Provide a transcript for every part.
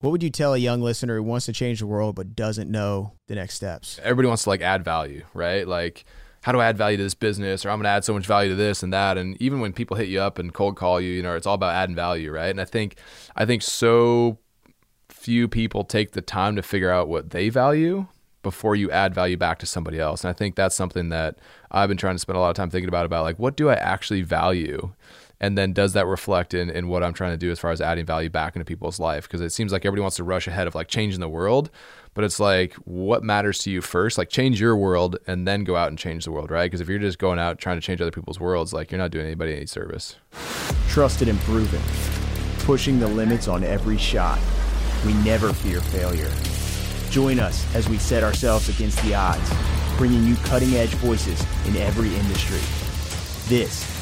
What would you tell a young listener who wants to change the world but doesn't know the next steps? Everybody wants to like add value, right? Like, how do I add value to this business? Or I'm going to add so much value to this and that. And even when people hit you up and cold call you, you know, it's all about adding value, right? And I think, I think so few people take the time to figure out what they value before you add value back to somebody else. And I think that's something that I've been trying to spend a lot of time thinking about about like what do I actually value? And then does that reflect in, in what I'm trying to do as far as adding value back into people's life? Because it seems like everybody wants to rush ahead of like changing the world, but it's like what matters to you first? Like change your world and then go out and change the world, right? Because if you're just going out trying to change other people's worlds, like you're not doing anybody any service. Trusted and proven, pushing the limits on every shot. We never fear failure. Join us as we set ourselves against the odds, bringing you cutting edge voices in every industry. This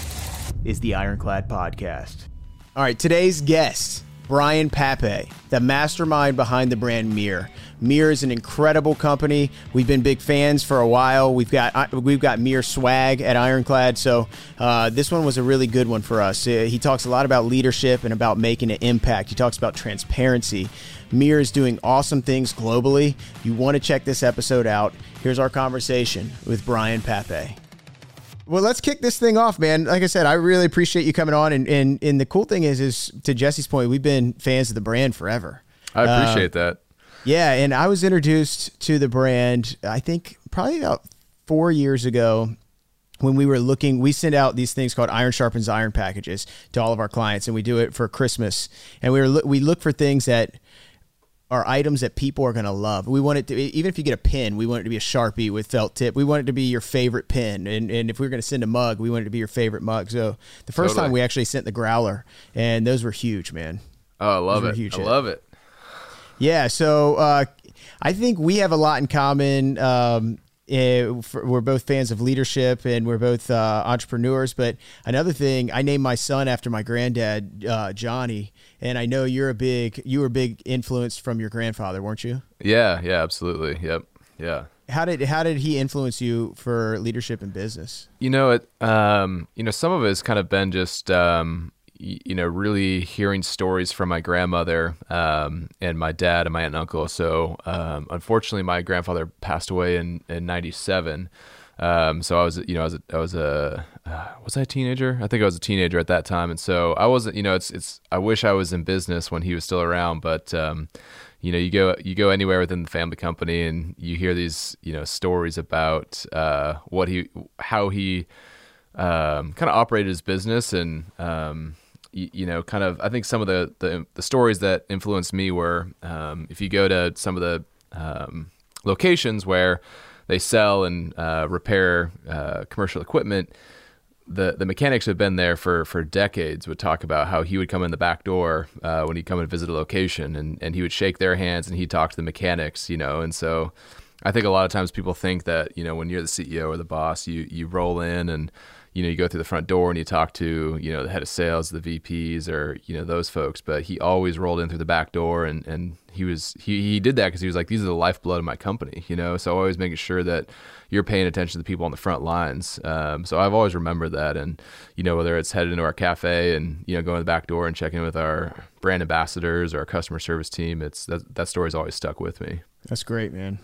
is the Ironclad Podcast. All right, today's guest, Brian Pape, the mastermind behind the brand MiiR. MiiR is an incredible company. We've been big fans for a while. We've got uh, we've got MiiR swag at Ironclad, so uh, this one was a really good one for us. Uh, he talks a lot about leadership and about making an impact. He talks about transparency. MiiR is doing awesome things globally. You want to check this episode out. Here's our conversation with Brian Pape. Well, let's kick this thing off, man. Like I said, I really appreciate you coming on. And, and, and the cool thing is, is to Jesse's point, we've been fans of the brand forever. I appreciate uh, that. Yeah. And I was introduced to the brand, I think probably about four years ago when we were looking, we send out these things called iron sharpens iron packages to all of our clients, and we do it for Christmas. And we were we look for things that are items that people are going to love. We want it to, even if you get a pin, we want it to be a Sharpie with felt tip. We want it to be your favorite pin. And, and if we are going to send a mug, we want it to be your favorite mug. So the first totally. time we actually sent the growler and those were huge, man. Oh, I love it. I hit. love it. Yeah. So, uh, I think we have a lot in common. Um, uh, for, we're both fans of leadership and we're both uh, entrepreneurs. But another thing, I named my son after my granddad, uh, Johnny, and I know you're a big you were big influenced from your grandfather, weren't you? Yeah, yeah, absolutely. Yep, yeah. How did how did he influence you for leadership and business? You know, it um, you know some of it has kind of been just um, you know, really hearing stories from my grandmother um, and my dad and my aunt and uncle. So, um, unfortunately, my grandfather passed away in in '97. Um, so I was, you know, I was, a, I was a, uh, was I a teenager? I think I was a teenager at that time, and so I wasn't, you know, it's, it's. I wish I was in business when he was still around, but, um, you know, you go, you go anywhere within the family company, and you hear these, you know, stories about uh, what he, how he, um, kind of operated his business, and um, you, know, kind of. I think some of the the, the stories that influenced me were, um, if you go to some of the um, locations where they sell and uh, repair uh, commercial equipment. The the mechanics have been there for for decades would talk about how he would come in the back door uh, when he'd come and visit a location, and and he would shake their hands and he'd talk to the mechanics, you know, and so. I think a lot of times people think that you know when you're the CEO or the boss, you you roll in and you know, you go through the front door and you talk to, you know, the head of sales, the VPs or, you know, those folks. But he always rolled in through the back door and, and he was, he, he did that because he was like, these are the lifeblood of my company, you know? So always making sure that you're paying attention to the people on the front lines. Um, so I've always remembered that. And, you know, whether it's headed into our cafe and, you know, going to the back door and checking with our brand ambassadors or our customer service team, it's that, that story's always stuck with me. That's great, man.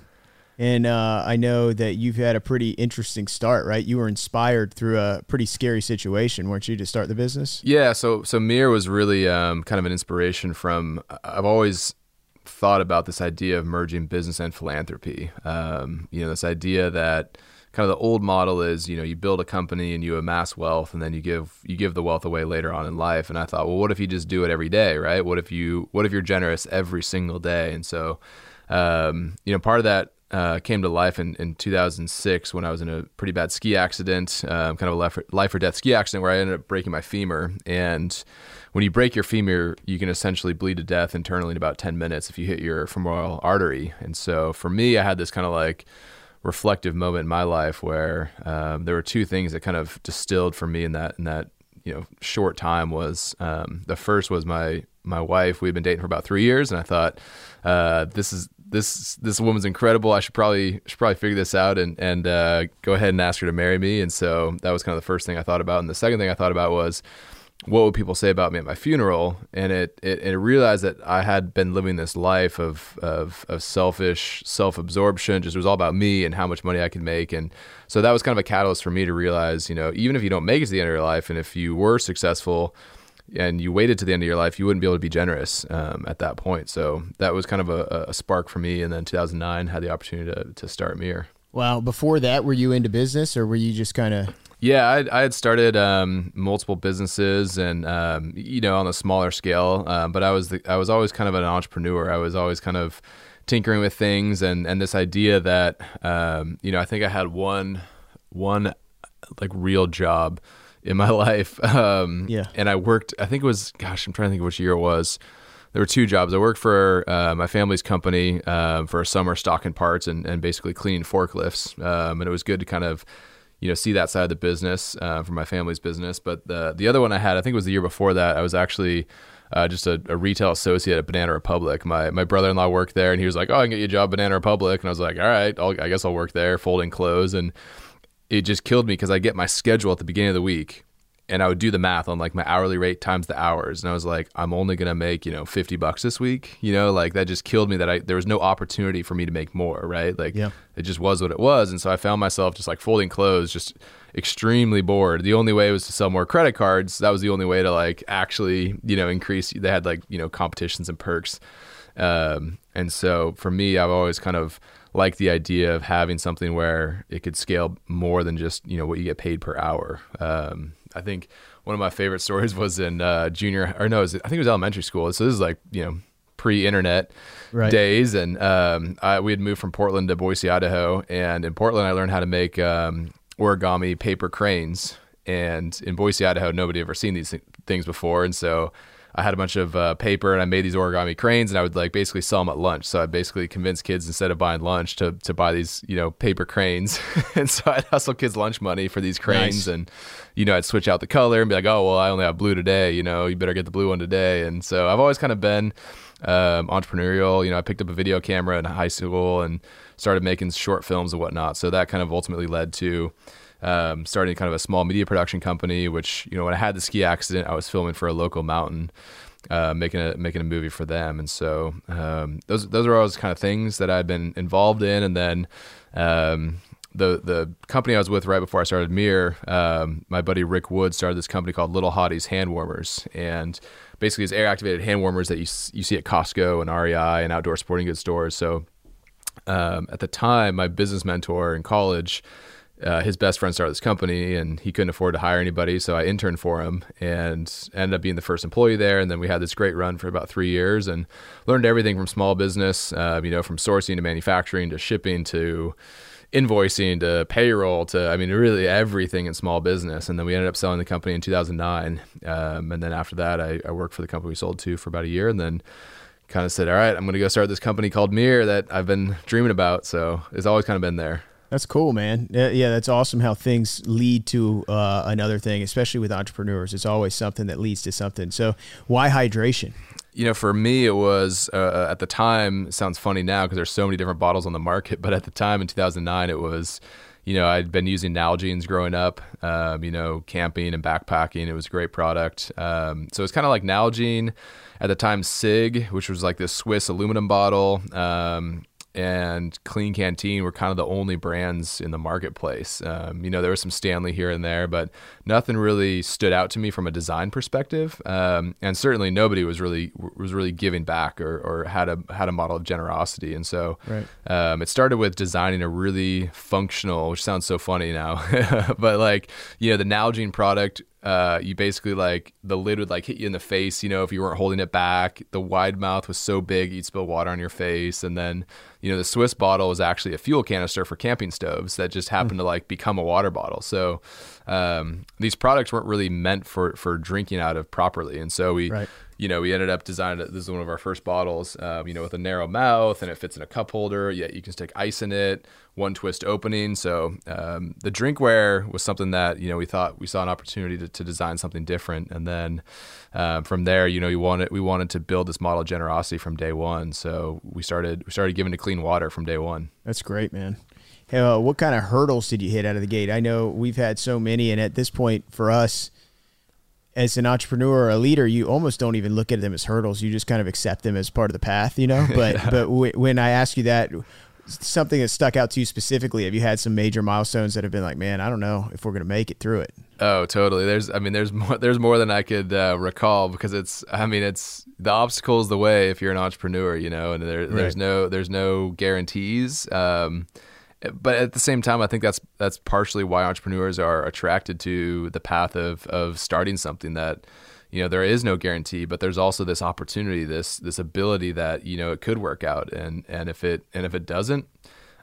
And uh, I know that you've had a pretty interesting start, right? You were inspired through a pretty scary situation, weren't you, to start the business? Yeah. So, so MiiR was really um, kind of an inspiration from. I've always thought about this idea of merging business and philanthropy. Um, you know, this idea that kind of the old model is, you know, you build a company and you amass wealth, and then you give you give the wealth away later on in life. And I thought, well, what if you just do it every day, right? What if you what if you're generous every single day? And so, um, you know, part of that uh, came to life in, in 2006 when I was in a pretty bad ski accident, um, kind of a life or, life or death ski accident where I ended up breaking my femur. And when you break your femur, you can essentially bleed to death internally in about 10 minutes if you hit your femoral artery. And so for me, I had this kind of like reflective moment in my life where um, there were two things that kind of distilled for me in that in that you know short time was um, the first was my my wife. We'd been dating for about three years, and I thought uh, this is this this woman's incredible. I should probably should probably figure this out and and uh, go ahead and ask her to marry me. And so that was kind of the first thing I thought about. And the second thing I thought about was what would people say about me at my funeral? And it, it, it realized that I had been living this life of, of, of selfish self absorption. Just it was all about me and how much money I could make. And so that was kind of a catalyst for me to realize, you know, even if you don't make it to the end of your life, and if you were successful and you waited to the end of your life, you wouldn't be able to be generous um, at that point. So that was kind of a, a spark for me. And then 2009 had the opportunity to, to start MiiR. Wow. Before that, were you into business or were you just kind of yeah, I, I had started um, multiple businesses, and um, you know, on a smaller scale. Uh, but I was the, I was always kind of an entrepreneur. I was always kind of tinkering with things, and and this idea that um, you know, I think I had one one like real job in my life. Um, yeah, and I worked. I think it was gosh, I'm trying to think which year it was. There were two jobs. I worked for uh, my family's company uh, for a summer stocking parts and, and basically cleaning forklifts. Um, and it was good to kind of you know see that side of the business uh, for my family's business. But the the other one I had, I think it was the year before that. I was actually uh, just a, a, retail associate at Banana Republic. My my brother in law worked there, and he was like, "Oh, I can get you a job at Banana Republic," and I was like, "All right, I'll, I guess I'll work there, folding clothes." And it just killed me because I get my schedule at the beginning of the week, and I would do the math on like my hourly rate times the hours, and I was like, I'm only gonna make you know fifty bucks this week. You know, like that just killed me that I there was no opportunity for me to make more. Right, like yeah. it just was what it was, and so I found myself just like folding clothes, just extremely bored. The only way was to sell more credit cards. That was the only way to like actually you know increase. They had like you know competitions and perks, um, and so for me, I've always kind of like the idea of having something where it could scale more than just you know what you get paid per hour. Um, I think one of my favorite stories was in uh, junior or no, was, I think it was elementary school. So this is like you know pre-internet right. days, and um, I, we had moved from Portland to Boise, Idaho, and in Portland I learned how to make um, origami paper cranes. And in Boise, Idaho, nobody ever seen these things before, and so I had a bunch of uh, paper and I made these origami cranes and I would like basically sell them at lunch. So I basically convinced kids instead of buying lunch to, to buy these, you know, paper cranes. and so I'd hustle kids lunch money for these cranes nice. and, you know, I'd switch out the color and be like, oh, well, I only have blue today. You know, you better get the blue one today. And so I've always kind of been um, entrepreneurial. You know, I picked up a video camera in high school and started making short films and whatnot. So that kind of ultimately led to, um, starting kind of a small media production company. Which you know, when I had the ski accident, I was filming for a local mountain, uh, making a making a movie for them, and so um, those those are always kind of things that I've been involved in, and then. Um, the the company I was with right before I started MiiR, um, my buddy Rick Wood started this company called Little Hotties Hand Warmers, and basically it's air activated hand warmers that you you see at Costco and REI and outdoor sporting goods stores. So um, at the time, my business mentor in college uh, his best friend started this company and he couldn't afford to hire anybody. So I interned for him and ended up being the first employee there. And then we had this great run for about three years and learned everything from small business, uh, you know, from sourcing to manufacturing to shipping to invoicing to payroll to, I mean, really everything in small business. And then we ended up selling the company in 2009. Um, and then after that, I, I worked for the company we sold to for about a year and then kind of said, all right, I'm going to go start this company called MiiR that I've been dreaming about. So it's always kind of been there. That's cool, man. Yeah, that's awesome how things lead to uh, another thing, especially with entrepreneurs. It's always something that leads to something. So, why hydration? You know, for me, it was uh, uh at the time. It sounds funny now because there's so many different bottles on the market, but at the time in 2009, it was. You know, I'd been using Nalgene's growing up. Um, you know, camping and backpacking. It was a great product. Um, so it's kind of like Nalgene at the time. SIGG, which was like this Swiss aluminum bottle. Um, and Klean Kanteen were kind of the only brands in the marketplace. Um, you know, there was some Stanley here and there, but nothing really stood out to me from a design perspective. Um, and certainly nobody was really was really giving back or, or had a had a model of generosity. And so right. um, it started with designing a really functional, which sounds so funny now, but like you know the Nalgene product uh, you basically like the lid would like hit you in the face, you know, if you weren't holding it back. The wide mouth was so big you'd spill water on your face. And then, you know, the Swiss bottle was actually a fuel canister for camping stoves that just happened mm. to like become a water bottle. So um, these products weren't really meant for for drinking out of properly. And so we right you know, we ended up designing. This is one of our first bottles, um, you know, with a narrow mouth and it fits in a cup holder. Yet you can stick ice in it, one twist opening. So um, the drinkware was something that you know we thought we saw an opportunity to, to design something different, and then uh, from there, you know, we wanted we wanted to build this model of generosity from day one. So we started we started giving to clean water from day one. That's great, man. Hey, uh, what kind of hurdles did you hit out of the gate? I know we've had so many, and at this point for us as an entrepreneur or a leader, you almost don't even look at them as hurdles. You just kind of accept them as part of the path, you know. But yeah. but w- when I ask you that, something that stuck out to you specifically, have you had some major milestones that have been like, man, I don't know if we're going to make it through it? Oh, totally. There's, I mean, there's more, there's more than I could uh, recall because it's, I mean, it's the obstacle is the way if you're an entrepreneur, you know, and there, right. there's no, there's no guarantees. Um, but at the same time, I think that's that's partially why entrepreneurs are attracted to the path of of starting something that you know there is no guarantee but there's also this opportunity this this ability that you know it could work out. And and if it and if it doesn't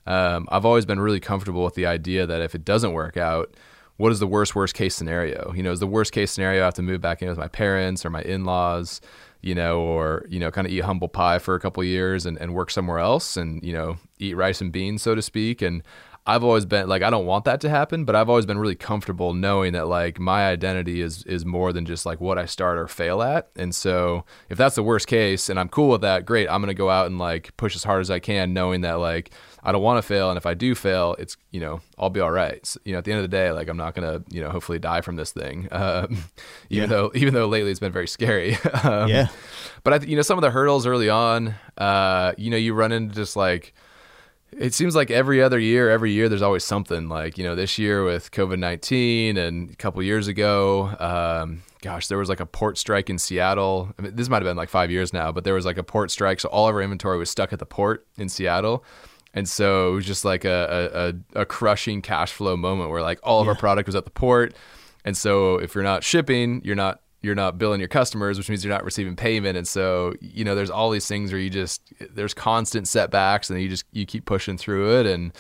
um, i've always been really comfortable with the idea that if it doesn't work out what is the worst worst case scenario? You know is the worst case scenario i have to move back in with my parents or my in-laws you know, or you know, kind of eat humble pie for a couple years and, and work somewhere else, and you know, eat rice and beans, so to speak. And I've always been like, I don't want that to happen, but I've always been really comfortable knowing that like my identity is is more than just like what I start or fail at. And so if that's the worst case, and I'm cool with that, great. I'm gonna go out and like push as hard as I can, knowing that like I don't want to fail, and if I do fail, it's you know I'll be all right. So, you know, at the end of the day, like I'm not gonna you know hopefully die from this thing, um, even yeah. though even though lately it's been very scary. um, yeah. But I, you know, some of the hurdles early on, uh, you know, you run into just like it seems like every other year, every year, there's always something. Like you know, this year with COVID nineteen, and a couple years ago, um, gosh, there was like a port strike in Seattle. I mean, this might have been like five years now, but there was like a port strike, so all of our inventory was stuck at the port in Seattle. And so it was just like a, a, a crushing cash flow moment where like all of yeah. our product was at the port. And so if you're not shipping, you're not you're not billing your customers, which means you're not receiving payment. And so, you know, there's all these things where you just there's constant setbacks, and you just you keep pushing through it. And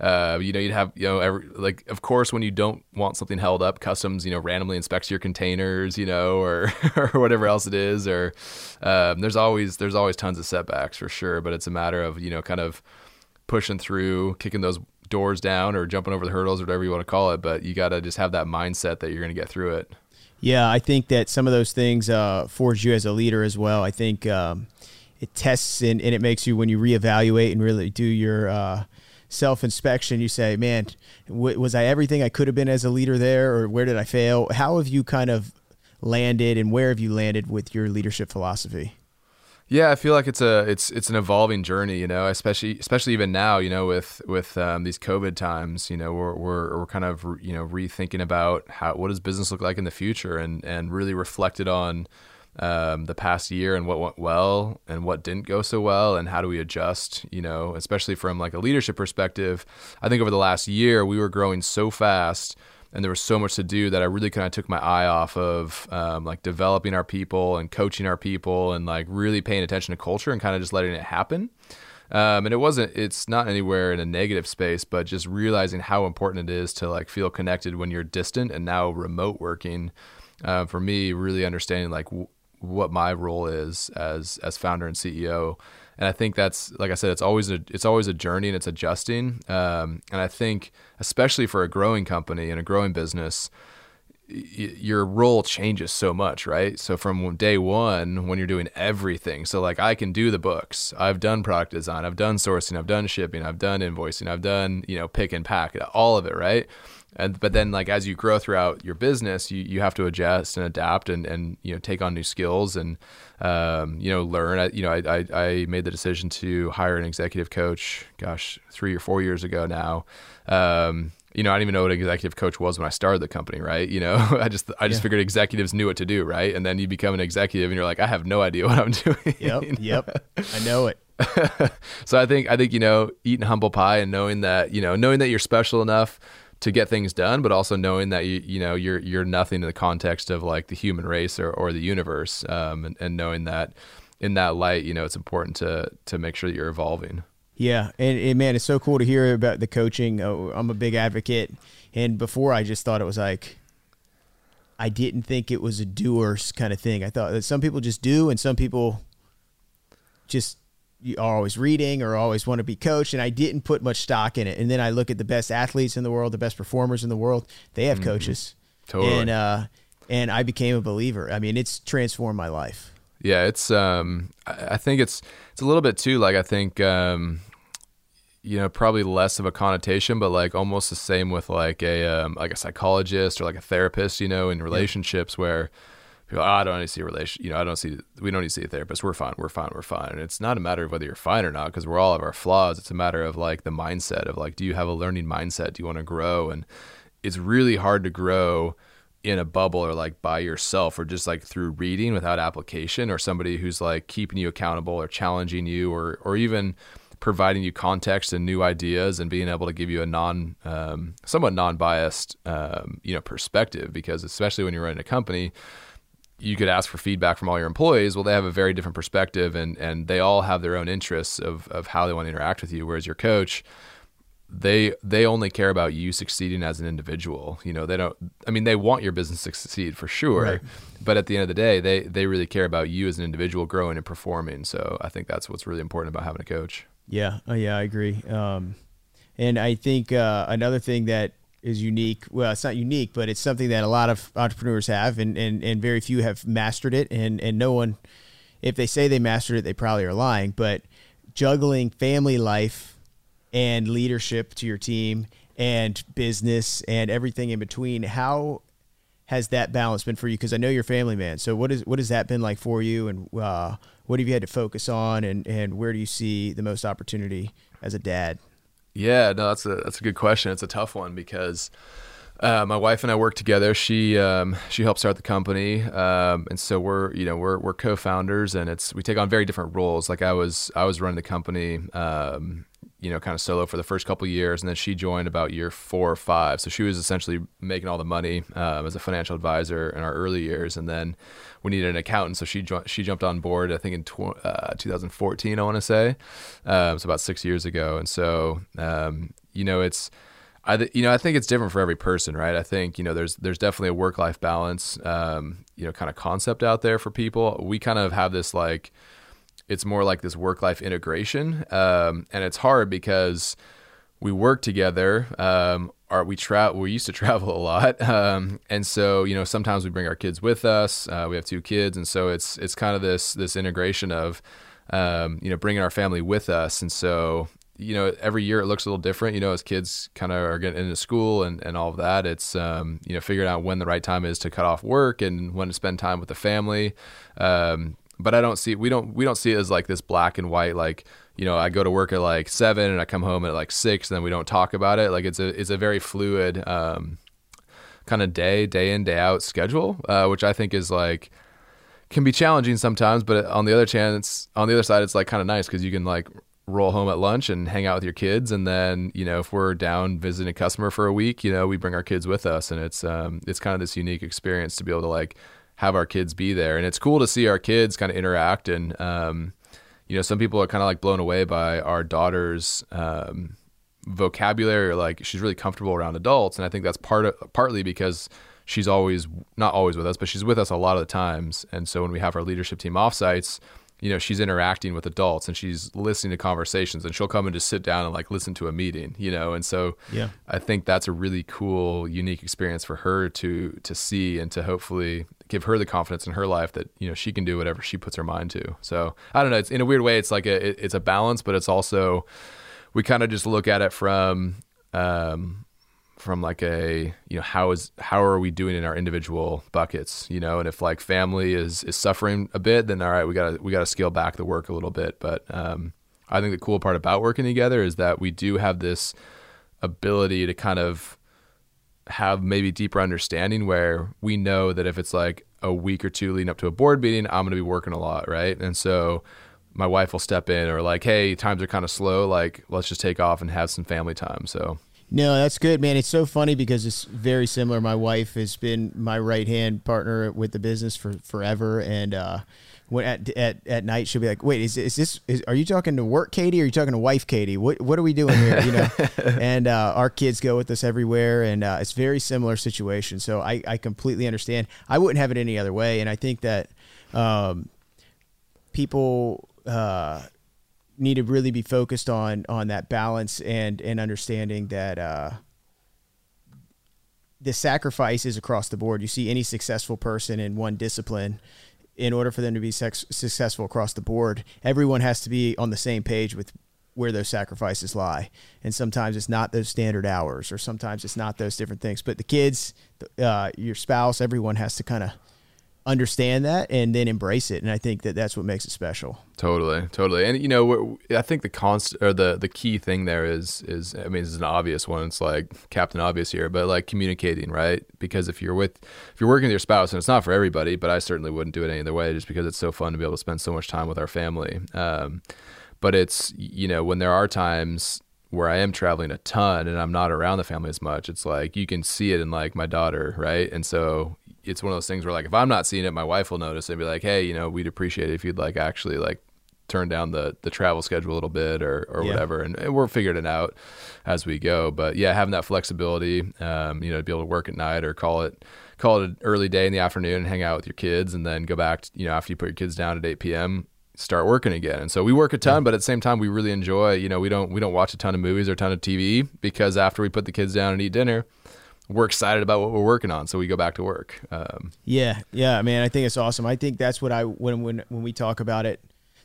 uh, you know, you'd have you know, every, like of course, when you don't want something held up, customs you know randomly inspects your containers, you know, or or whatever else it is. Or um, there's always there's always tons of setbacks for sure. But it's a matter of you know, kind of pushing through, kicking those doors down, or jumping over the hurdles, or whatever you want to call it. But you got to just have that mindset that you're going to get through it. Yeah, I think that some of those things uh, forge you as a leader as well. I think um, it tests and, and, it makes you when you reevaluate and really do your uh, self inspection. You say, "Man, w- was I everything I could have been as a leader there, or where did I fail?" How have you kind of landed, and where have you landed with your leadership philosophy? Yeah, I feel like it's a it's it's an evolving journey, you know, especially especially even now, you know, with with um, these COVID times, you know, we're we're we're kind of you know rethinking about how what does business look like in the future, and and really reflected on um, the past year and what went well and what didn't go so well, and how do we adjust, you know, especially from like a leadership perspective. I think over the last year we were growing so fast and there was so much to do that I really kind of took my eye off of um, like developing our people and coaching our people and like really paying attention to culture and kind of just letting it happen. Um, and it wasn't it's not anywhere in a negative space but just realizing how important it is to like feel connected when you're distant and now remote working uh, for me really understanding like w- what my role is as as founder and ceo and I think that's like I said, it's always a it's always a journey and it's adjusting. Um, and I think especially for a growing company and a growing business, y- your role changes so much, right? So from day one, when you're doing everything, so like I can do the books, I've done product design, I've done sourcing, I've done shipping, I've done invoicing, I've done you know pick and pack, all of it, right? And but then like as you grow throughout your business you, you have to adjust and adapt and and you know take on new skills and um, you know learn. I, you know I, I, I made the decision to hire an executive coach gosh three or four years ago now. Um, you know I didn't even know what an executive coach was when I started the company right? You know I just I just yeah. figured executives knew what to do right? And then you become an executive and you're like I have no idea what I'm doing. Yep yep. I know it. So I think I think you know eating humble pie and knowing that you know knowing that you're special enough to get things done, but also knowing that you you know you're you're nothing in the context of like the human race or, or the universe, um, and, and knowing that in that light, you know, it's important to to make sure that you're evolving. Yeah, and, and man, it's so cool to hear about the coaching. Oh, I'm a big advocate, and before I just thought it was like I didn't think it was a doers kind of thing. I thought that some people just do, and some people just you are always reading or always want to be coached and I didn't put much stock in it. And then I look at the best athletes in the world, the best performers in the world, they have mm-hmm. coaches. Totally. And uh and I became a believer. I mean, it's transformed my life. Yeah, it's um I think it's it's a little bit too like I think um you know probably less of a connotation but like almost the same with like a um, like a psychologist or like a therapist you know in relationships yeah. where people oh, I don't need to see a relation you know I don't see we don't need to see a therapist. We're fine. We're fine. We're fine. And it's not a matter of whether you're fine or not because we're all have our flaws. It's a matter of like the mindset of like do you have a learning mindset? Do you want to grow? And it's really hard to grow in a bubble or like by yourself or just like through reading without application or somebody who's like keeping you accountable or challenging you or or even providing you context and new ideas and being able to give you a non um, somewhat non-biased um, you know perspective. Because especially when you're running a company you could ask for feedback from all your employees well they have a very different perspective and and they all have their own interests of of how they want to interact with you whereas your coach they they only care about you succeeding as an individual. You know, they don't. I mean, they want your business to succeed for sure, right. but at the end of the day, they they really care about you as an individual growing and performing. So I think that's what's really important about having a coach. Yeah, oh, yeah, I agree. Um, and I think uh, another thing that is unique. Well, it's not unique, but it's something that a lot of entrepreneurs have, and and, and very few have mastered it. And and no one, if they say they mastered it, they probably are lying. But juggling family life and leadership to your team and business and everything in between. How has that balance been for you? Because I know you're family man. So what is what has that been like for you, and uh, what have you had to focus on, and and where do you see the most opportunity as a dad? Yeah, no, that's a that's a good question. It's a tough one because. Uh, my wife and I work together. She um, she helped start the company, um, and so we're you know we're we're co-founders, and it's we take on very different roles. Like I was I was running the company, um, you know, kind of solo for the first couple years, and then she joined about year four or five. So she was essentially making all the money um, as a financial advisor in our early years, and then we needed an accountant, so she jo- she jumped on board. I think in tw- uh, 2014, I want to say, um, so about six years ago. And so, um, you know, it's I th- you know I think it's different for every person, right? I think you know there's there's definitely a work life balance, um, you know, kind of concept out there for people. We kind of have this like it's more like this work life integration. Um, and it's hard because we work together. Um, we travel. We used to travel a lot, um, and so you know sometimes we bring our kids with us. Uh, we have two kids, and so it's it's kind of this this integration of um, you know bringing our family with us. And so you know every year it looks a little different. You know as kids kind of are getting into school and and all of that, it's um, you know figuring out when the right time is to cut off work and when to spend time with the family. Um, but I don't see we don't we don't see it as like this black and white like you know I go to work at like seven and I come home at like six and then we don't talk about it. Like it's a it's a very fluid um, kind of day day in day out schedule uh, which I think is like can be challenging sometimes but on the other chance on the other side it's like kind of nice because you can like roll home at lunch and hang out with your kids. And then you know if we're down visiting a customer for a week you know we bring our kids with us and it's um it's kind of this unique experience to be able to like have our kids be there. And it's cool to see our kids kind of interact. And, um, you know, some people are kind of like blown away by our daughter's um, vocabulary or like she's really comfortable around adults. And I think that's part of, partly because she's always, not always with us, but she's with us a lot of the times. And so when we have our leadership team offsites, you know she's interacting with adults and she's listening to conversations and she'll come and just sit down and like listen to a meeting you know? And so yeah. I think that's a really cool unique experience for her to to see and to hopefully give her the confidence in her life that you know she can do whatever she puts her mind to. So i don't know it's in a weird way it's like a it, it's a balance but it's also we kind of just look at it from um from like a you know how is how are we doing in our individual buckets you know? And if like family is is suffering a bit then all right we gotta we gotta scale back the work a little bit. But um, i think the cool part about working together is that we do have this ability to kind of have maybe deeper understanding where we know that if it's like a week or two leading up to a board meeting i'm going to be working a lot right? And so my wife will step in or like hey times are kind of slow. Like let's just take off and have some family time. So no, that's good, man. It's so funny because it's very similar. My wife has been my right hand partner with the business for forever, and uh, when at, at at night she'll be like, "Wait, is is this? Is, are you talking to work, Katie? Or are you talking to wife, Katie? What what are we doing here? You know?" and uh, our kids go with us everywhere, and uh, it's very similar situation. So I I completely understand. I wouldn't have it any other way, and I think that um, people. Uh, need to really be focused on on that balance and and understanding that uh, the sacrifice is across the board. You see any successful person in one discipline, in order for them to be sex- successful across the board, everyone has to be on the same page with where those sacrifices lie. And sometimes it's not those standard hours, or sometimes it's not those different things. But the kids, uh, your spouse, everyone has to kind of understand that and then embrace it. And I think that that's what makes it special. Totally, totally. And you know, I think the const or the the key thing there is is I mean, it's an obvious one. It's like Captain Obvious here, but like communicating, right? Because if you're with if you're working with your spouse, and it's not for everybody, but I certainly wouldn't do it any other way, just because it's so fun to be able to spend so much time with our family. Um, but it's you know when there are times where I am traveling a ton and I'm not around the family as much, it's like you can see it in like my daughter, right? And so it's one of those things where like if I'm not seeing it, my wife will notice and be like, hey, you know, we'd appreciate it if you'd like actually like turn down the the travel schedule a little bit or or yeah. whatever, and, and, we're figuring it out as we go. But yeah, having that flexibility, um, you know, to be able to work at night or call it call it an early day in the afternoon and hang out with your kids, and then go back, to, you know, after you put your kids down at 8 p.m start working again. And so we work a ton, but at the same time we really enjoy, you know, we don't we don't watch a ton of movies or a ton of TV because after we put the kids down and eat dinner, we're excited about what we're working on, so we go back to work. Um, yeah, yeah, man, I think it's awesome. I think that's what I when when when we talk about it,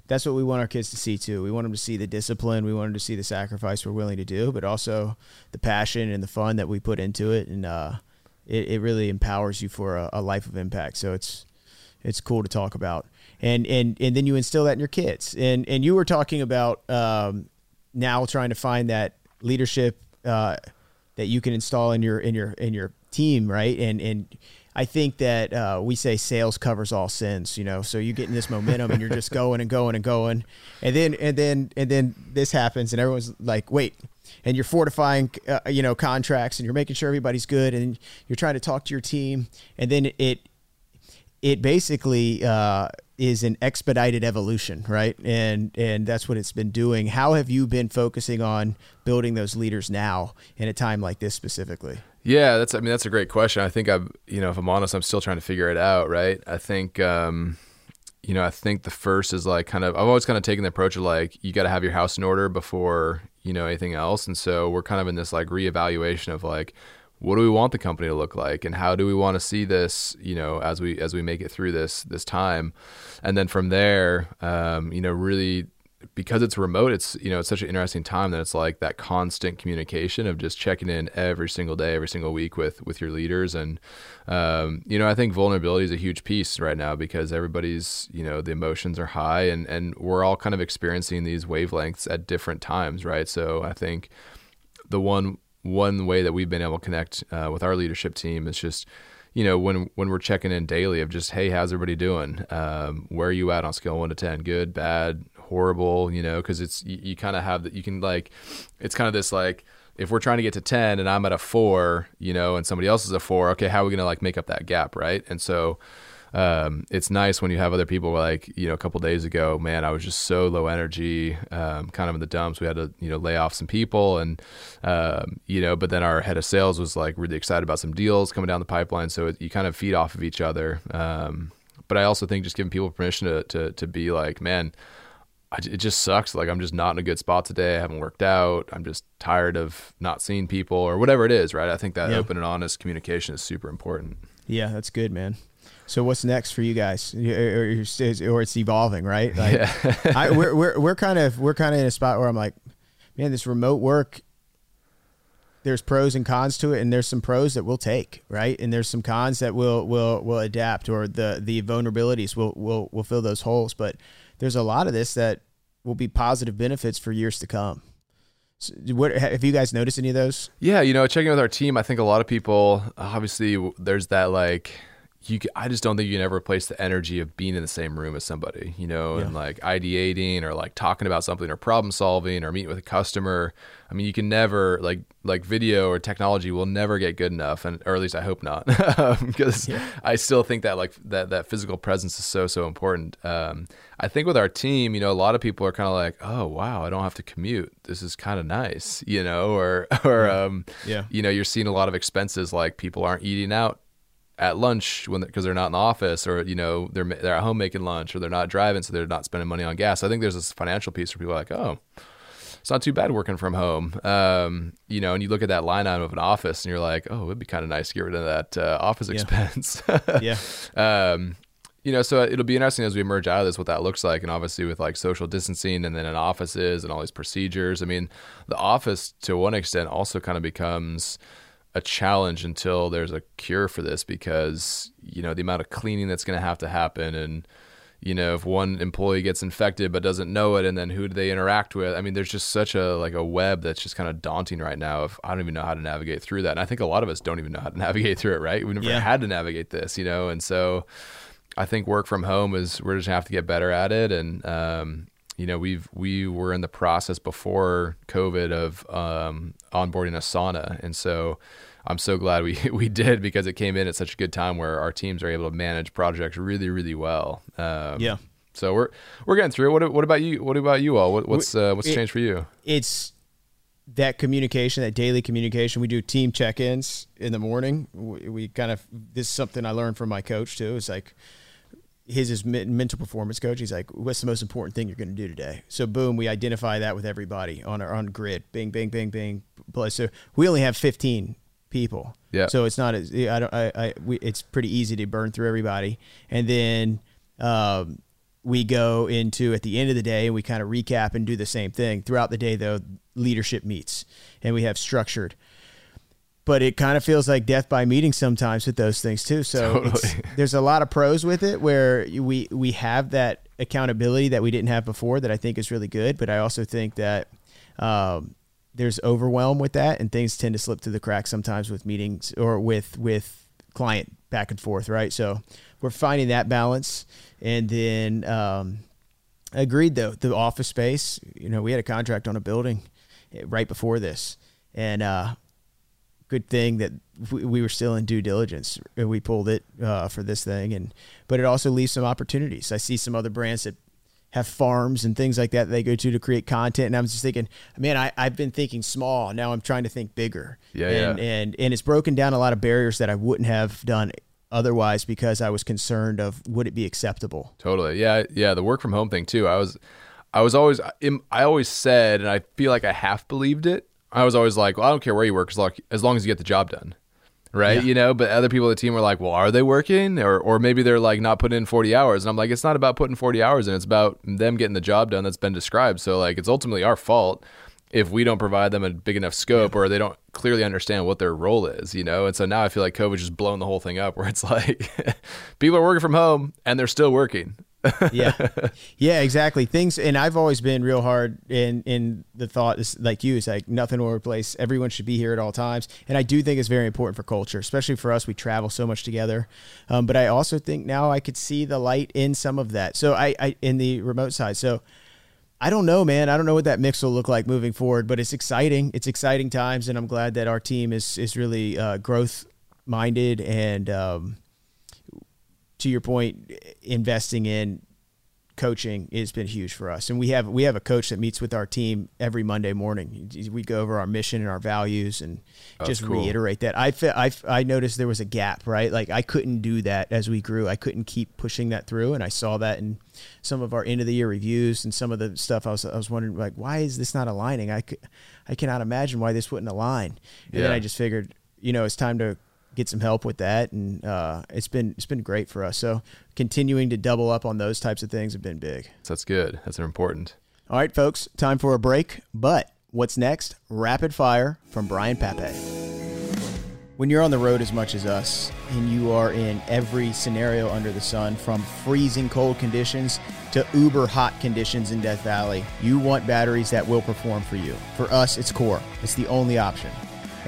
that's what we want our kids to see too. We want them to see the discipline, we want them to see the sacrifice we're willing to do, but also the passion and the fun that we put into it, and uh, it, it really empowers you for a, a life of impact. So it's it's cool to talk about, and and and then you instill that in your kids. And and you were talking about um, now trying to find that leadership. Uh, that you can install in your in your in your team, right? And and I think that uh, we say sales covers all sins, you know. So you get in this momentum and you're just going and going and going, and then and then and then this happens and everyone's like, wait, and you're fortifying, uh, you know, contracts and you're making sure everybody's good and you're trying to talk to your team, and then it it basically. Uh, is an expedited evolution, right? And and that's what it's been doing. How have you been focusing on building those leaders now in a time like this specifically? Yeah, that's I mean that's a great question. I think I'm you know if I'm honest, I'm still trying to figure it out, right? I think um, you know I think the first is like kind of I've always kind of taken the approach of like you got to have your house in order before you know anything else, and so we're kind of in this like reevaluation of like what do we want the company to look like? And how do we want to see this you know as we as we make it through this this time? And then from there um, you know really because it's remote it's you know it's such an interesting time that it's like that constant communication of just checking in every single day every single week with with your leaders. And um, you know i think vulnerability is a huge piece right now because everybody's you know the emotions are high and and we're all kind of experiencing these wavelengths at different times right? So i think the one one way that we've been able to connect uh, with our leadership team is just you know when when we're checking in daily of just hey how's everybody doing? Um, where are you at on scale 1 to 10 good bad horrible? You know because it's you, you kind of have that you can like it's kind of this like if we're trying to get to 10 and i'm at a 4 you know and somebody else is a 4 okay how are we going to like make up that gap right? And so um, it's nice when you have other people like you know a couple days ago man i was just so low energy um, kind of in the dumps we had to you know lay off some people and um, you know but then our head of sales was like really excited about some deals coming down the pipeline so it, you kind of feed off of each other um, but i also think just giving people permission to, to, to be like man I, it just sucks. Like I'm just not in a good spot today. I haven't worked out. I'm just tired of not seeing people or whatever it is. Right. I think that yeah. open and honest communication is super important. Yeah, that's good, man. So what's next for you guys? Or, or it's evolving, right? Like, yeah. I, we're, we're, we're kind of, we're kind of in a spot where I'm like, man, this remote work, there's pros and cons to it. And there's some pros that we'll take, right? And there's some cons that will, will, will adapt or the, the vulnerabilities will, will, will fill those holes. But there's a lot of this that will be positive benefits for years to come. So what have you guys noticed any of those? Yeah, you know, checking with our team, I think a lot of people obviously there's that like you I just don't think you can ever replace the energy of being in the same room as somebody, you know, yeah. and like ideating or like talking about something or problem solving or meeting with a customer. I mean, you can never like like video or technology will never get good enough, and or at least I hope not, because yeah. I still think that like that that physical presence is so so important. Um, I think with our team, you know, a lot of people are kind of like, oh wow, I don't have to commute. This is kind of nice, you know, or or um, yeah, you know, you're seeing a lot of expenses like people aren't eating out at lunch when because they're not in the office or you know they're they're at home making lunch or they're not driving so they're not spending money on gas. I think there's this financial piece where people are like, oh, it's not too bad working from home. Um, you know, and you look at that line item of an office and you're like, oh, it'd be kind of nice to get rid of that uh, office yeah. expense. yeah. Um, you know, so it'll be interesting as we emerge out of this what that looks like, and obviously with like social distancing and then in offices and all these procedures. I mean, the office to one extent also kind of becomes a challenge until there's a cure for this because you know the amount of cleaning that's going to have to happen and you know if one employee gets infected but doesn't know it and then who do they interact with? I mean there's just such a like a web that's just kind of daunting right now if i don't even know how to navigate through that. And i think a lot of us don't even know how to navigate through it right? We've never yeah. had to navigate this you know? And so i think work from home is we're just gonna have to get better at it and um, you know we've we were in the process before covid of um, onboarding Asana and so i'm so glad we we did because it came in at such a good time where our teams are able to manage projects really really well um, yeah so we're we're getting through what what about you what about you all what, what's uh, what's it, changed for you it's that communication, that daily communication. We do team check-ins in the morning. We, we, kind of this is something I learned from my coach too. It's like his is mental performance coach. He's like, "What's the most important thing you're going to do today?" So boom, we identify that with everybody on our on grid. Bing, bing, bing, bing. So we only have 15 people. Yeah. So it's not as I don't I, I we, it's pretty easy to burn through everybody, and then um, we go into at the end of the day and we kind of recap and do the same thing throughout the day. Though leadership meets and we have structured but it kind of feels like death by meeting sometimes with those things too. So totally. there's a lot of pros with it where we we have that accountability that we didn't have before that I think is really good. But I also think that um, there's overwhelm with that, and things tend to slip through the cracks sometimes with meetings or with with client back and forth, right? So we're finding that balance, and then um, agreed though the office space. You know, we had a contract on a building eh, right before this, and uh, good thing that we, were still in due diligence. We pulled it uh, for this thing, and but it also leaves some opportunities. I see some other brands that have farms and things like that, that they go to to create content, and I'm just thinking, man, I, I've been thinking small. Now I'm trying to think bigger. Yeah, and, yeah. and and it's broken down a lot of barriers that I wouldn't have done otherwise because I was concerned of would it be acceptable. Totally. Yeah, yeah. The work from home thing too. I was. I was always I always said and I feel like I half believed it I was always like, well, I don't care where you work as long as, long as you get the job done. Right. Yeah. You know, but other people on the team were like, well, are they working? Or, or maybe they're like not putting in 40 hours. And I'm like, it's not about putting 40 hours in. It's about them getting the job done that's been described. So, like, it's ultimately our fault if we don't provide them a big enough scope or they don't clearly understand what their role is, you know? And so now I feel like COVID just blown the whole thing up where it's like people are working from home and they're still working yeah, yeah, exactly. Things, and I've always been real hard in in the thought is like you is like nothing will replace. Everyone should be here at all times, and I do think it's very important for culture, especially for us. We travel so much together, um, but I also think now I could see the light in some of that. So I, I in the remote side. So I don't know, man. I don't know what that mix will look like moving forward, but it's exciting. It's exciting times, and I'm glad that our team is is really uh, growth minded and. Um, to your point, investing in coaching has been huge for us. And we have we have a coach that meets with our team every Monday morning. We go over our mission and our values and That's just cool. reiterate that. I I I noticed there was a gap, right? Like I couldn't do that as we grew. I couldn't keep pushing that through, and I saw that in some of our end of the year reviews and some of the stuff. I was I was wondering like, why is this not aligning? I could I cannot imagine why this wouldn't align. And yeah. then I just figured, you know, it's time to get some help with that, and uh, it's been it's been great for us. So continuing to double up on those types of things have been big. So that's good. That's important. All right, folks, time for a break. But what's next? Rapid fire from Brian Pape. When you're on the road as much as us, and you are in every scenario under the sun, from freezing cold conditions to uber hot conditions in Death Valley, you want batteries that will perform for you. For us, it's Core. It's the only option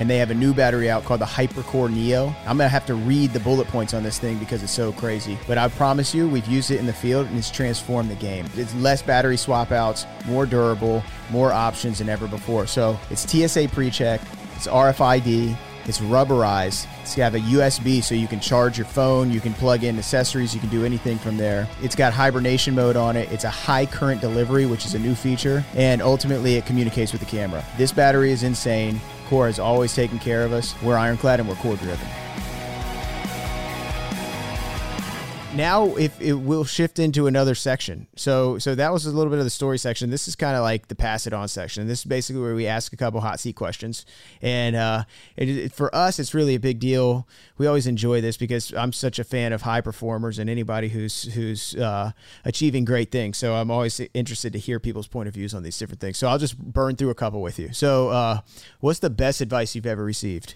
and they have a new battery out called the HyperCore Neo. I'm gonna have to read the bullet points on this thing because it's so crazy. But I promise you, we've used it in the field and it's transformed the game. It's less battery swap outs, more durable, more options than ever before. So it's TSA pre-check, it's RFID, it's rubberized. It's got a USB so you can charge your phone, you can plug in accessories, you can do anything from there. It's got hibernation mode on it. It's a high current delivery, which is a new feature, and ultimately it communicates with the camera. This battery is insane. Core has always taken care of us. We're ironclad and we're core driven. Now if it will shift into another section. So so that was a little bit of the story section. This is kind of like the pass it on section. This is basically where we ask a couple hot seat questions. And uh, it, it, for us, it's really a big deal. We always enjoy this because I'm such a fan of high performers and anybody who's who's uh, achieving great things. So I'm always interested to hear people's point of views on these different things. So I'll just burn through a couple with you. So uh, what's the best advice you've ever received?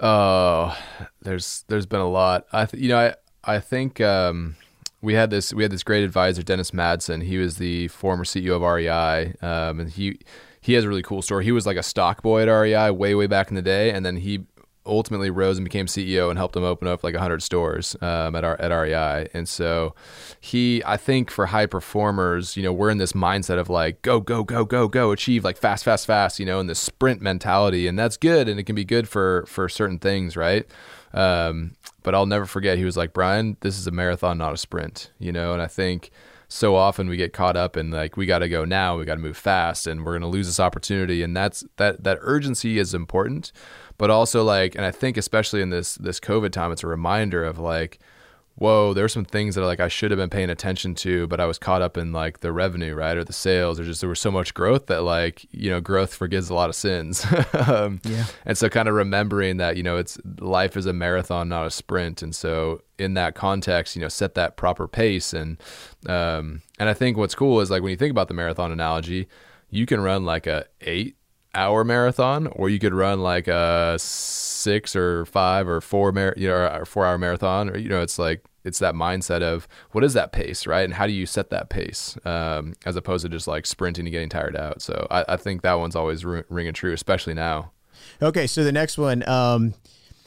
Oh, there's there's been a lot. I th- you know I I think um, we had this we had this great advisor Dennis Madsen. He was the former CEO of REI, um, and he he has a really cool story. He was like a stock boy at REI way way back in the day, and then he ultimately rose and became CEO and helped them open up like 100 stores um, at our at REI. And so he, I think for high performers, you know, we're in this mindset of like go go go go go achieve like fast fast fast, you know, in this sprint mentality, and that's good and it can be good for for certain things, right? Um, but I'll never forget he was like, Brian, this is a marathon, not a sprint, you know, and I think so often we get caught up in like we got to go now we got to move fast and we're going to lose this opportunity and that's that that urgency is important but also like and i think especially in this this covid time it's a reminder of like whoa, there's some things that like I should have been paying attention to, but I was caught up in like the revenue, right, or the sales, or just there was so much growth that like you know growth forgives a lot of sins. um, yeah. And so kind of remembering that you know it's life is a marathon, not a sprint, and so in that context, you know, set that proper pace and um, and I think what's cool is like when you think about the marathon analogy, you can run like a eight hour marathon or you could run like a six or five or four mar- you know or four hour marathon or you know it's like it's that mindset of what is that pace right? And how do you set that pace um, as opposed to just like sprinting and getting tired out? So i, I think that one's always r- ringing true especially now. Okay so the next one um,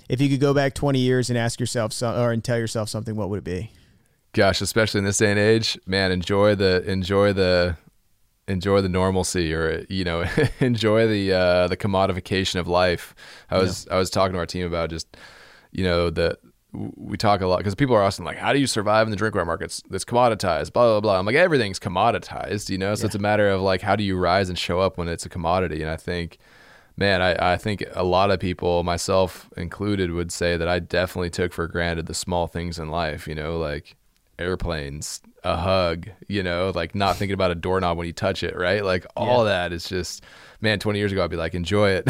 if you could go back 20 years and ask yourself some, or and tell yourself something what would it be? Gosh especially in this day and age man enjoy the enjoy the enjoy the normalcy or you know enjoy the uh, the commodification of life. I was yeah. I was talking to our team about just you know the we talk a lot because people are asking like how do you survive in the drinkware markets that's commoditized blah blah blah i'm like everything's commoditized you know so yeah. it's a matter of like how do you rise and show up when it's a commodity and i think man I, I think a lot of people myself included would say that i definitely took for granted the small things in life you know like airplanes, a hug, you know, like not thinking about a doorknob when you touch it, right? Like all yeah. that is just, man, 20 years ago, I'd be like, enjoy it.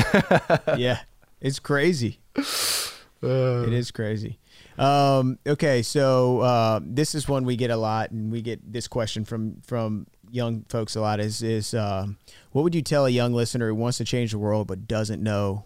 yeah, it's crazy. Uh, it is crazy. Um, okay, so uh, this is one we get a lot, and we get this question from from young folks a lot. Is is uh, what would you tell a young listener who wants to change the world but doesn't know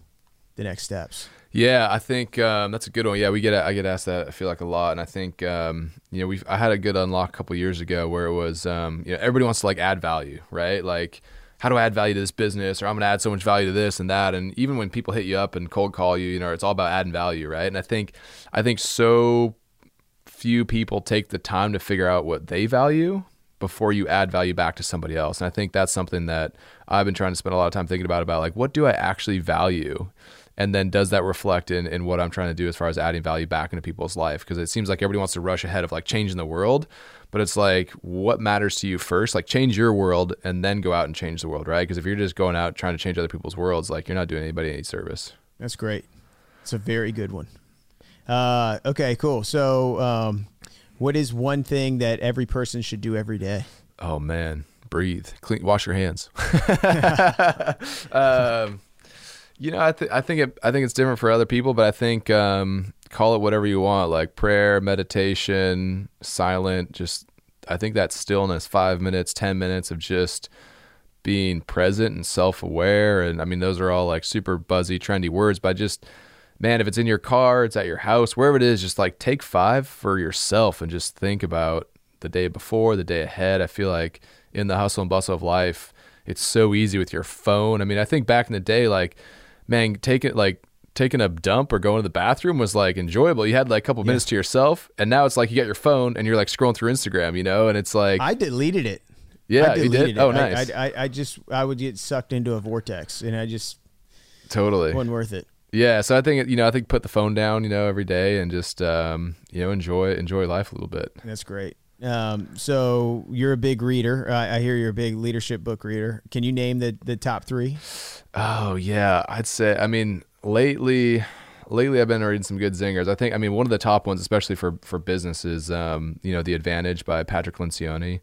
the next steps? Yeah, I think um, that's a good one. Yeah, we get I get asked that I feel like a lot, and I think um, you know we I had a good unlock a couple years ago where it was um, you know everybody wants to like add value, right? Like how do I add value to this business, or I'm going to add so much value to this and that, and even when people hit you up and cold call you, you know it's all about adding value, right? And I think I think so few people take the time to figure out what they value before you add value back to somebody else. And I think that's something that I've been trying to spend a lot of time thinking about about like what do I actually value? And then does that reflect in, in what i'm trying to do as far as adding value back into people's life? Because it seems like everybody wants to rush ahead of like changing the world but it's like what matters to you first? Like change your world and then go out and change the world right? Because if you're just going out trying to change other people's worlds like you're not doing anybody any service. That's great. It's a very good one. Uh, okay cool. So um, what is one thing that every person should do every day? Oh man. Breathe. Clean wash your hands. Um, you know, I, th- I think it. I think it's different for other people, but I think um, call it whatever you want, like prayer, meditation, silent. Just I think that stillness, five minutes, ten minutes of just being present and self-aware, and I mean those are all like super buzzy, trendy words, but just man, if it's in your car, it's at your house, wherever it is, just like take five for yourself and just think about the day before, the day ahead. I feel like in the hustle and bustle of life, it's so easy with your phone. I mean, I think back in the day, like man, taking like taking a dump or going to the bathroom was like enjoyable. You had like a couple yeah. minutes to yourself, and now it's like you got your phone and you're like scrolling through Instagram, you know, and it's like I deleted it. Yeah, you did. It. Oh, nice. I, I, I just I would get sucked into a vortex, and I just totally wasn't worth it. Yeah, so I think you know I think put the phone down, you know, every day and just um, you know enjoy enjoy life a little bit. That's great. Um, so you're a big reader. I, I hear you're a big leadership book reader. Can you name the the top three? Oh yeah, I'd say. I mean, lately, lately I've been reading some good zingers. I think I mean one of the top ones, especially for for business, is um, you know the Advantage by Patrick Lencioni.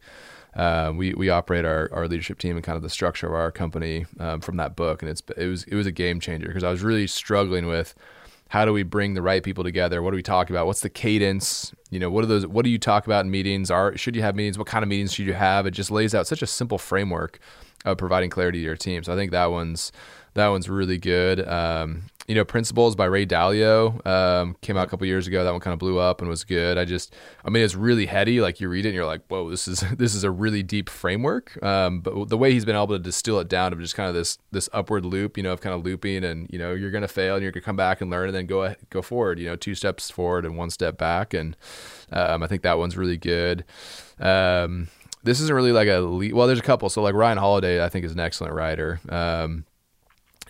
Uh, we we operate our, our leadership team and kind of the structure of our company um, from that book, and it's it was it was a game changer because I was really struggling with how do we bring the right people together? What do we talk about? What's the cadence? You know, what are those? What do you talk about in meetings? Are should you have meetings? What kind of meetings should you have? It just lays out such a simple framework of providing clarity to your team. So I think that one's that one's really good. Um, you know, Principles by Ray Dalio um, came out a couple years ago. That one kind of blew up and was good. I just, I mean, it's really heady. Like you read it and you're like, whoa, this is this is a really deep framework. Um, but the way he's been able to distill it down to just kind of this this upward loop, you know, of kind of looping, and you know, you're gonna fail and you're gonna come back and learn, and then go go forward. You know, two steps forward and one step back, and um, I think that one's really good. Um, this isn't really like a well. There's a couple. So like Ryan Holiday, I think is an excellent writer. Um,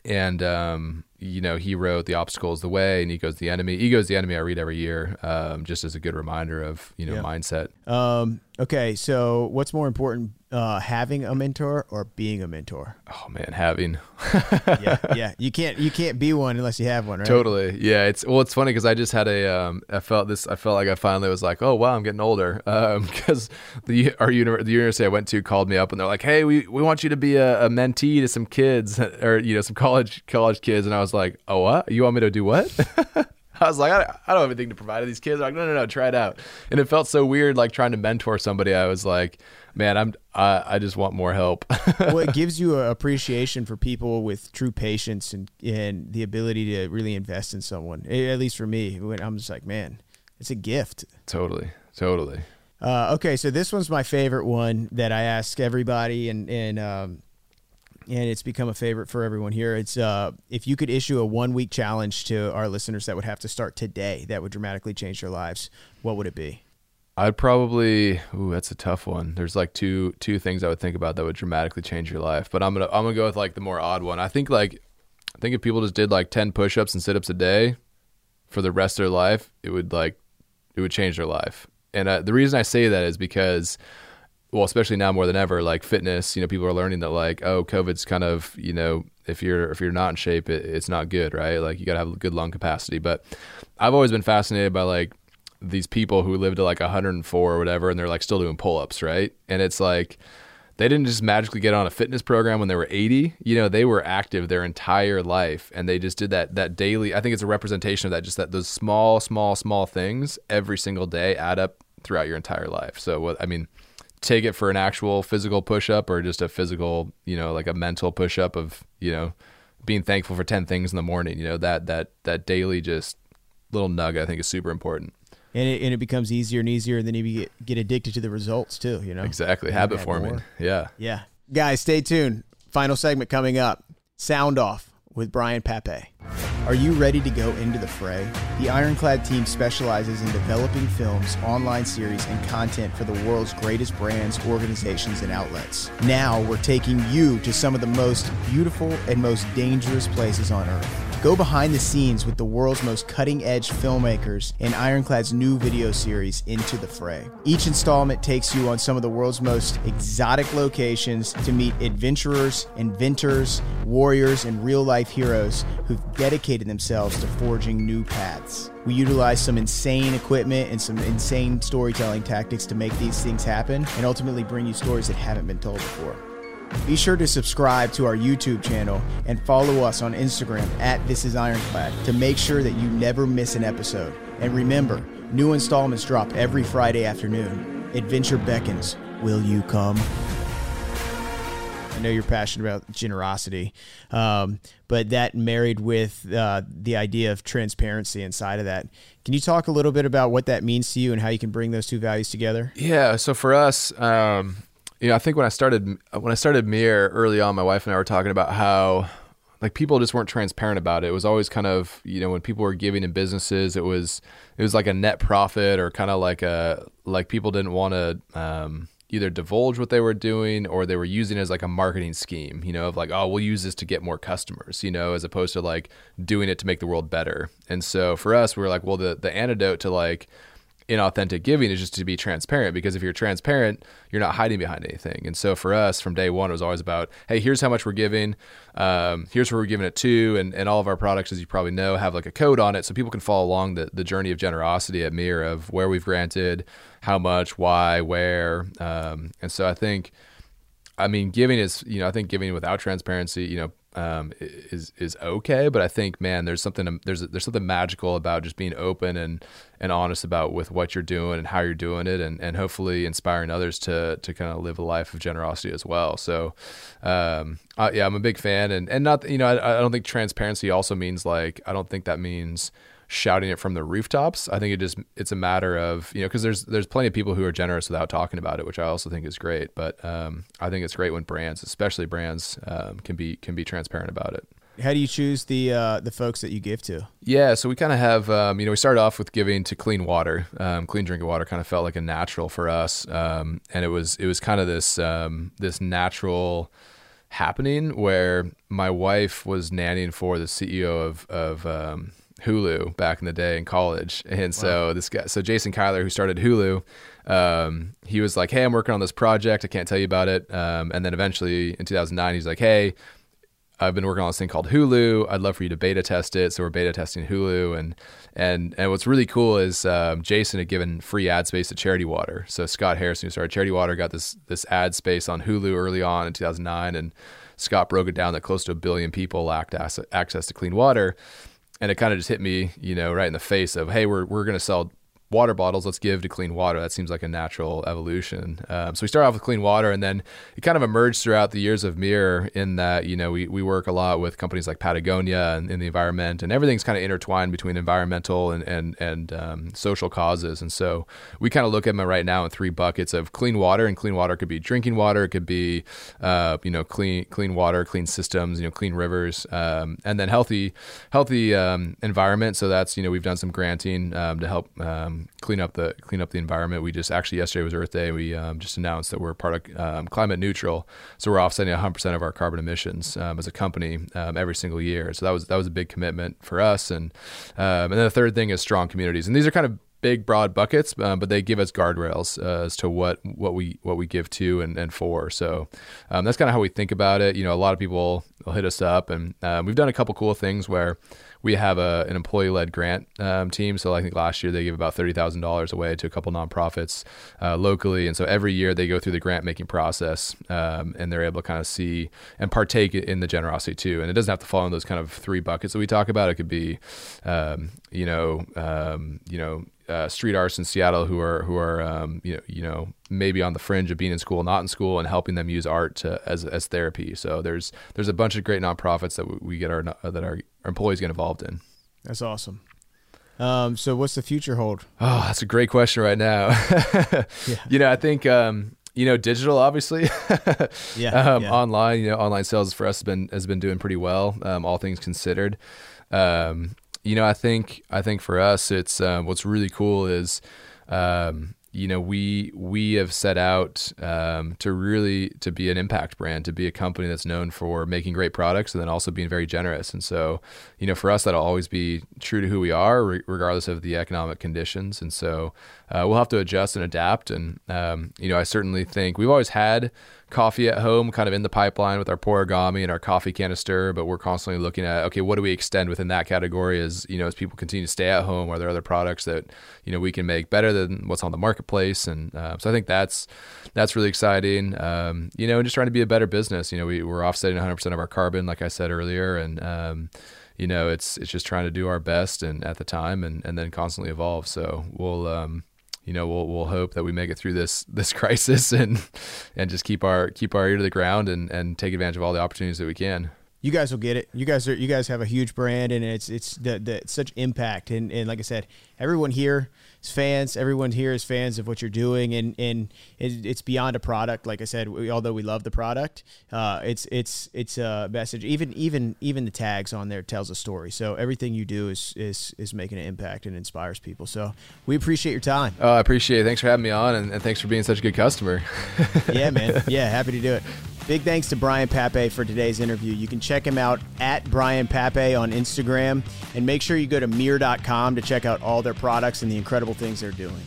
and um, you know he wrote the obstacle is the way and ego's the enemy ego's the enemy i read every year um, just as a good reminder of you know yeah. mindset um, okay so what's more important uh, having a mentor or being a mentor? Oh man, having. yeah, yeah. You can't you can't be one unless you have one, right? Totally. Yeah. It's well, it's funny because I just had a um, I felt this. I felt like I finally was like, oh wow, I'm getting older. Because um, the our uni- the university I went to called me up and they're like, hey, we, we want you to be a, a mentee to some kids or you know some college college kids, and I was like, oh what? You want me to do what? I was like, I, I don't have anything to provide to these kids. They're like, no, no, no, try it out. And it felt so weird, like trying to mentor somebody. I was like, man, I'm, I, I just want more help. well, it gives you an appreciation for people with true patience and and the ability to really invest in someone. At least for me, when I'm just like, man, it's a gift. Totally, totally. Uh, okay, so this one's my favorite one that I ask everybody, and and um, and it's become a favorite for everyone here. It's uh, if you could issue a one week challenge to our listeners that would have to start today, that would dramatically change their lives. What would it be? I'd probably. Ooh, that's a tough one. There's like two two things I would think about that would dramatically change your life. But I'm gonna I'm gonna go with like the more odd one. I think like I think if people just did like ten push ups and sit ups a day for the rest of their life, it would like it would change their life. And uh, the reason I say that is because well, especially now more than ever, like fitness, you know, people are learning that like, oh, COVID's kind of, you know, if you're if you're not in shape, it, it's not good, right? Like you got to have good lung capacity. But I've always been fascinated by like these people who live to like 104 or whatever, and they're like still doing pull ups, right? And it's like they didn't just magically get on a fitness program when they were 80. You know, they were active their entire life, and they just did that that daily. I think it's a representation of that, just that those small, small, small things every single day add up throughout your entire life. So what I mean take it for an actual physical push up or just a physical, you know, like a mental push up of, you know, being thankful for 10 things in the morning, you know, that, that, that daily just little nugget I think is super important. And it, and it becomes easier and easier. And then you get, get addicted to the results too, you know? Exactly. Habit forming. More. Yeah. Yeah. Guys, stay tuned. Final segment coming up. Sound off with Brian Pape. Are you ready to go into the fray? The Ironclad team specializes in developing films, online series, and content for the world's greatest brands, organizations, and outlets. Now we're taking you to some of the most beautiful and most dangerous places on earth. Go behind the scenes with the world's most cutting edge filmmakers in Ironclad's new video series, Into the Fray. Each installment takes you on some of the world's most exotic locations to meet adventurers, inventors, warriors, and real life heroes who've dedicated themselves to forging new paths. We utilize some insane equipment and some insane storytelling tactics to make these things happen and ultimately bring you stories that haven't been told before. Be sure to subscribe to our YouTube channel and follow us on Instagram at This Is Ironclad to make sure that you never miss an episode. And remember, new installments drop every Friday afternoon. Adventure beckons. Will you come? I know you're passionate about generosity, um, but that married with uh, the idea of transparency inside of that. Can you talk a little bit about what that means to you and how you can bring those two values together? Yeah. So for us, um, you know, I think when I started when I started MiiR early on, my wife and I were talking about how like people just weren't transparent about it. It was always kind of you know when people were giving in businesses, it was it was like a net profit or kind of like a like people didn't want to um, either divulge what they were doing or they were using it as like a marketing scheme. You know, of like oh we'll use this to get more customers. You know, as opposed to like doing it to make the world better. And so for us, we were like, well the the antidote to like inauthentic giving is just to be transparent because if you're transparent you're not hiding behind anything. And so for us from day one it was always about hey here's how much we're giving. Um, here's where we're giving it to and, and all of our products as you probably know have like a code on it. So people can follow along the, the journey of generosity at MiiR of where we've granted how much why where. Um, and so i think i mean giving is you know i think giving without transparency you know um, is is okay. But I think, man, there's something there's there's something magical about just being open and and honest about with what you're doing and how you're doing it, and and hopefully inspiring others to to kind of live a life of generosity as well. So, um, uh, yeah, I'm a big fan, and and not you know I, I don't think transparency also means like I don't think that means shouting it from the rooftops. I think it just it's a matter of you know because there's there's plenty of people who are generous without talking about it, which I also think is great. But um, I think it's great when brands, especially brands, um, can be can be transparent about it. How do you choose the uh, the folks that you give to? Yeah, so we kind of have um, you know we started off with giving to clean water. Um, clean drinking water kind of felt like a natural for us, um, and it was it was kind of this um, this natural happening where my wife was nannying for the CEO of of um, Hulu back in the day in college. And so this guy, so Jason Kilar, who started Hulu, um, he was like, Hey, I'm working on this project. I can't tell you about it. Um, and then eventually in 2009, he's like, Hey, I've been working on this thing called Hulu. I'd love for you to beta test it. So we're beta testing Hulu, and and and what's really cool is um, Jason had given free ad space to Charity Water. So Scott Harrison, who started Charity Water, got this this ad space on Hulu early on in 2009, and Scott broke it down that close to a billion people lacked access to clean water and it kind of just hit me, you know, right in the face of, hey, we're we're going to sell water bottles. Let's give to clean water. That seems like a natural evolution. Um, so we start off with clean water, and then it kind of emerged throughout the years of MiiR in that you know we, we work a lot with companies like Patagonia and in the environment, and everything's kind of intertwined between environmental and and and um, social causes. And so we kind of look at them right now in three buckets of clean water, and clean water could be drinking water, it could be uh, you know clean clean water, clean systems, you know clean rivers, um, and then healthy healthy um, environment. So that's you know we've done some granting um, to help um, clean up the clean up the environment. We just actually yesterday was Earth Day. We um, just announced that we're part of um, climate neutral, so we're offsetting 100 percent of our carbon emissions um, as a company um, every single year. So that was that was a big commitment for us. And um, and then the third thing is strong communities, and these are kind of big broad buckets, uh, but they give us guardrails uh, as to what what we what we give to and, and for. So um, that's kind of how we think about it. You know, a lot of people will hit us up, and we've done a couple cool things where we have a, an employee led grant um, team. So I think last year they gave about thirty thousand dollars away to a couple nonprofits uh, locally, and so every year they go through the grant making process, um, and they're able to kind of see and partake in the generosity too. And it doesn't have to fall in those kind of three buckets that we talk about. It could be, um, you know, um, you know uh, street artists in Seattle who are who are um, you know you know maybe on the fringe of being in school, not in school, and helping them use art to, as as therapy. So there's there's a bunch of great nonprofits that we get our that our, our employees get involved in. That's awesome. Um, so what's the future hold? Oh, that's a great question right now. yeah. You know, I think um, you know digital obviously yeah, um, yeah, online you know online sales for us has been has been doing pretty well um, all things considered um, you know, I think I think for us, it's uh, what's really cool is, um, you know, we we have set out um, to really to be an impact brand, to be a company that's known for making great products and then also being very generous. And so, you know, for us, that'll always be true to who we are, re- regardless of the economic conditions. And so, uh, we'll have to adjust and adapt. And um, you know, I certainly think we've always had coffee at home kind of in the pipeline with our Pourigami and our coffee canister, but we're constantly looking at okay, what do we extend within that category as you know as people continue to stay at home? Are there other products that you know we can make better than what's on the marketplace? And uh, so I think that's that's really exciting. Um, you know, and just trying to be a better business. You know, we, we're offsetting 100% of our carbon, like I said earlier, and um, you know, it's it's just trying to do our best and at the time and and then constantly evolve. So we'll um, you know, we'll we'll hope that we make it through this this crisis and and just keep our keep our ear to the ground and and take advantage of all the opportunities that we can. You guys will get it. You guys are you guys have a huge brand and it's it's the, the such impact and and like I said, everyone here is fans. Everyone here is fans of what you're doing, and and it's beyond a product. Like I said, we, although we love the product, uh, it's it's it's a message. Even even even the tags on there tells a story. So everything you do is is is making an impact and inspires people. So we appreciate your time. Oh, I appreciate it. Thanks for having me on, and, and thanks for being such a good customer. yeah, man. Yeah, happy to do it. Big thanks to Brian Pape for today's interview. You can check him out at Brian Pape on Instagram and make sure you go to miir.com to check out all their products and the incredible things they're doing.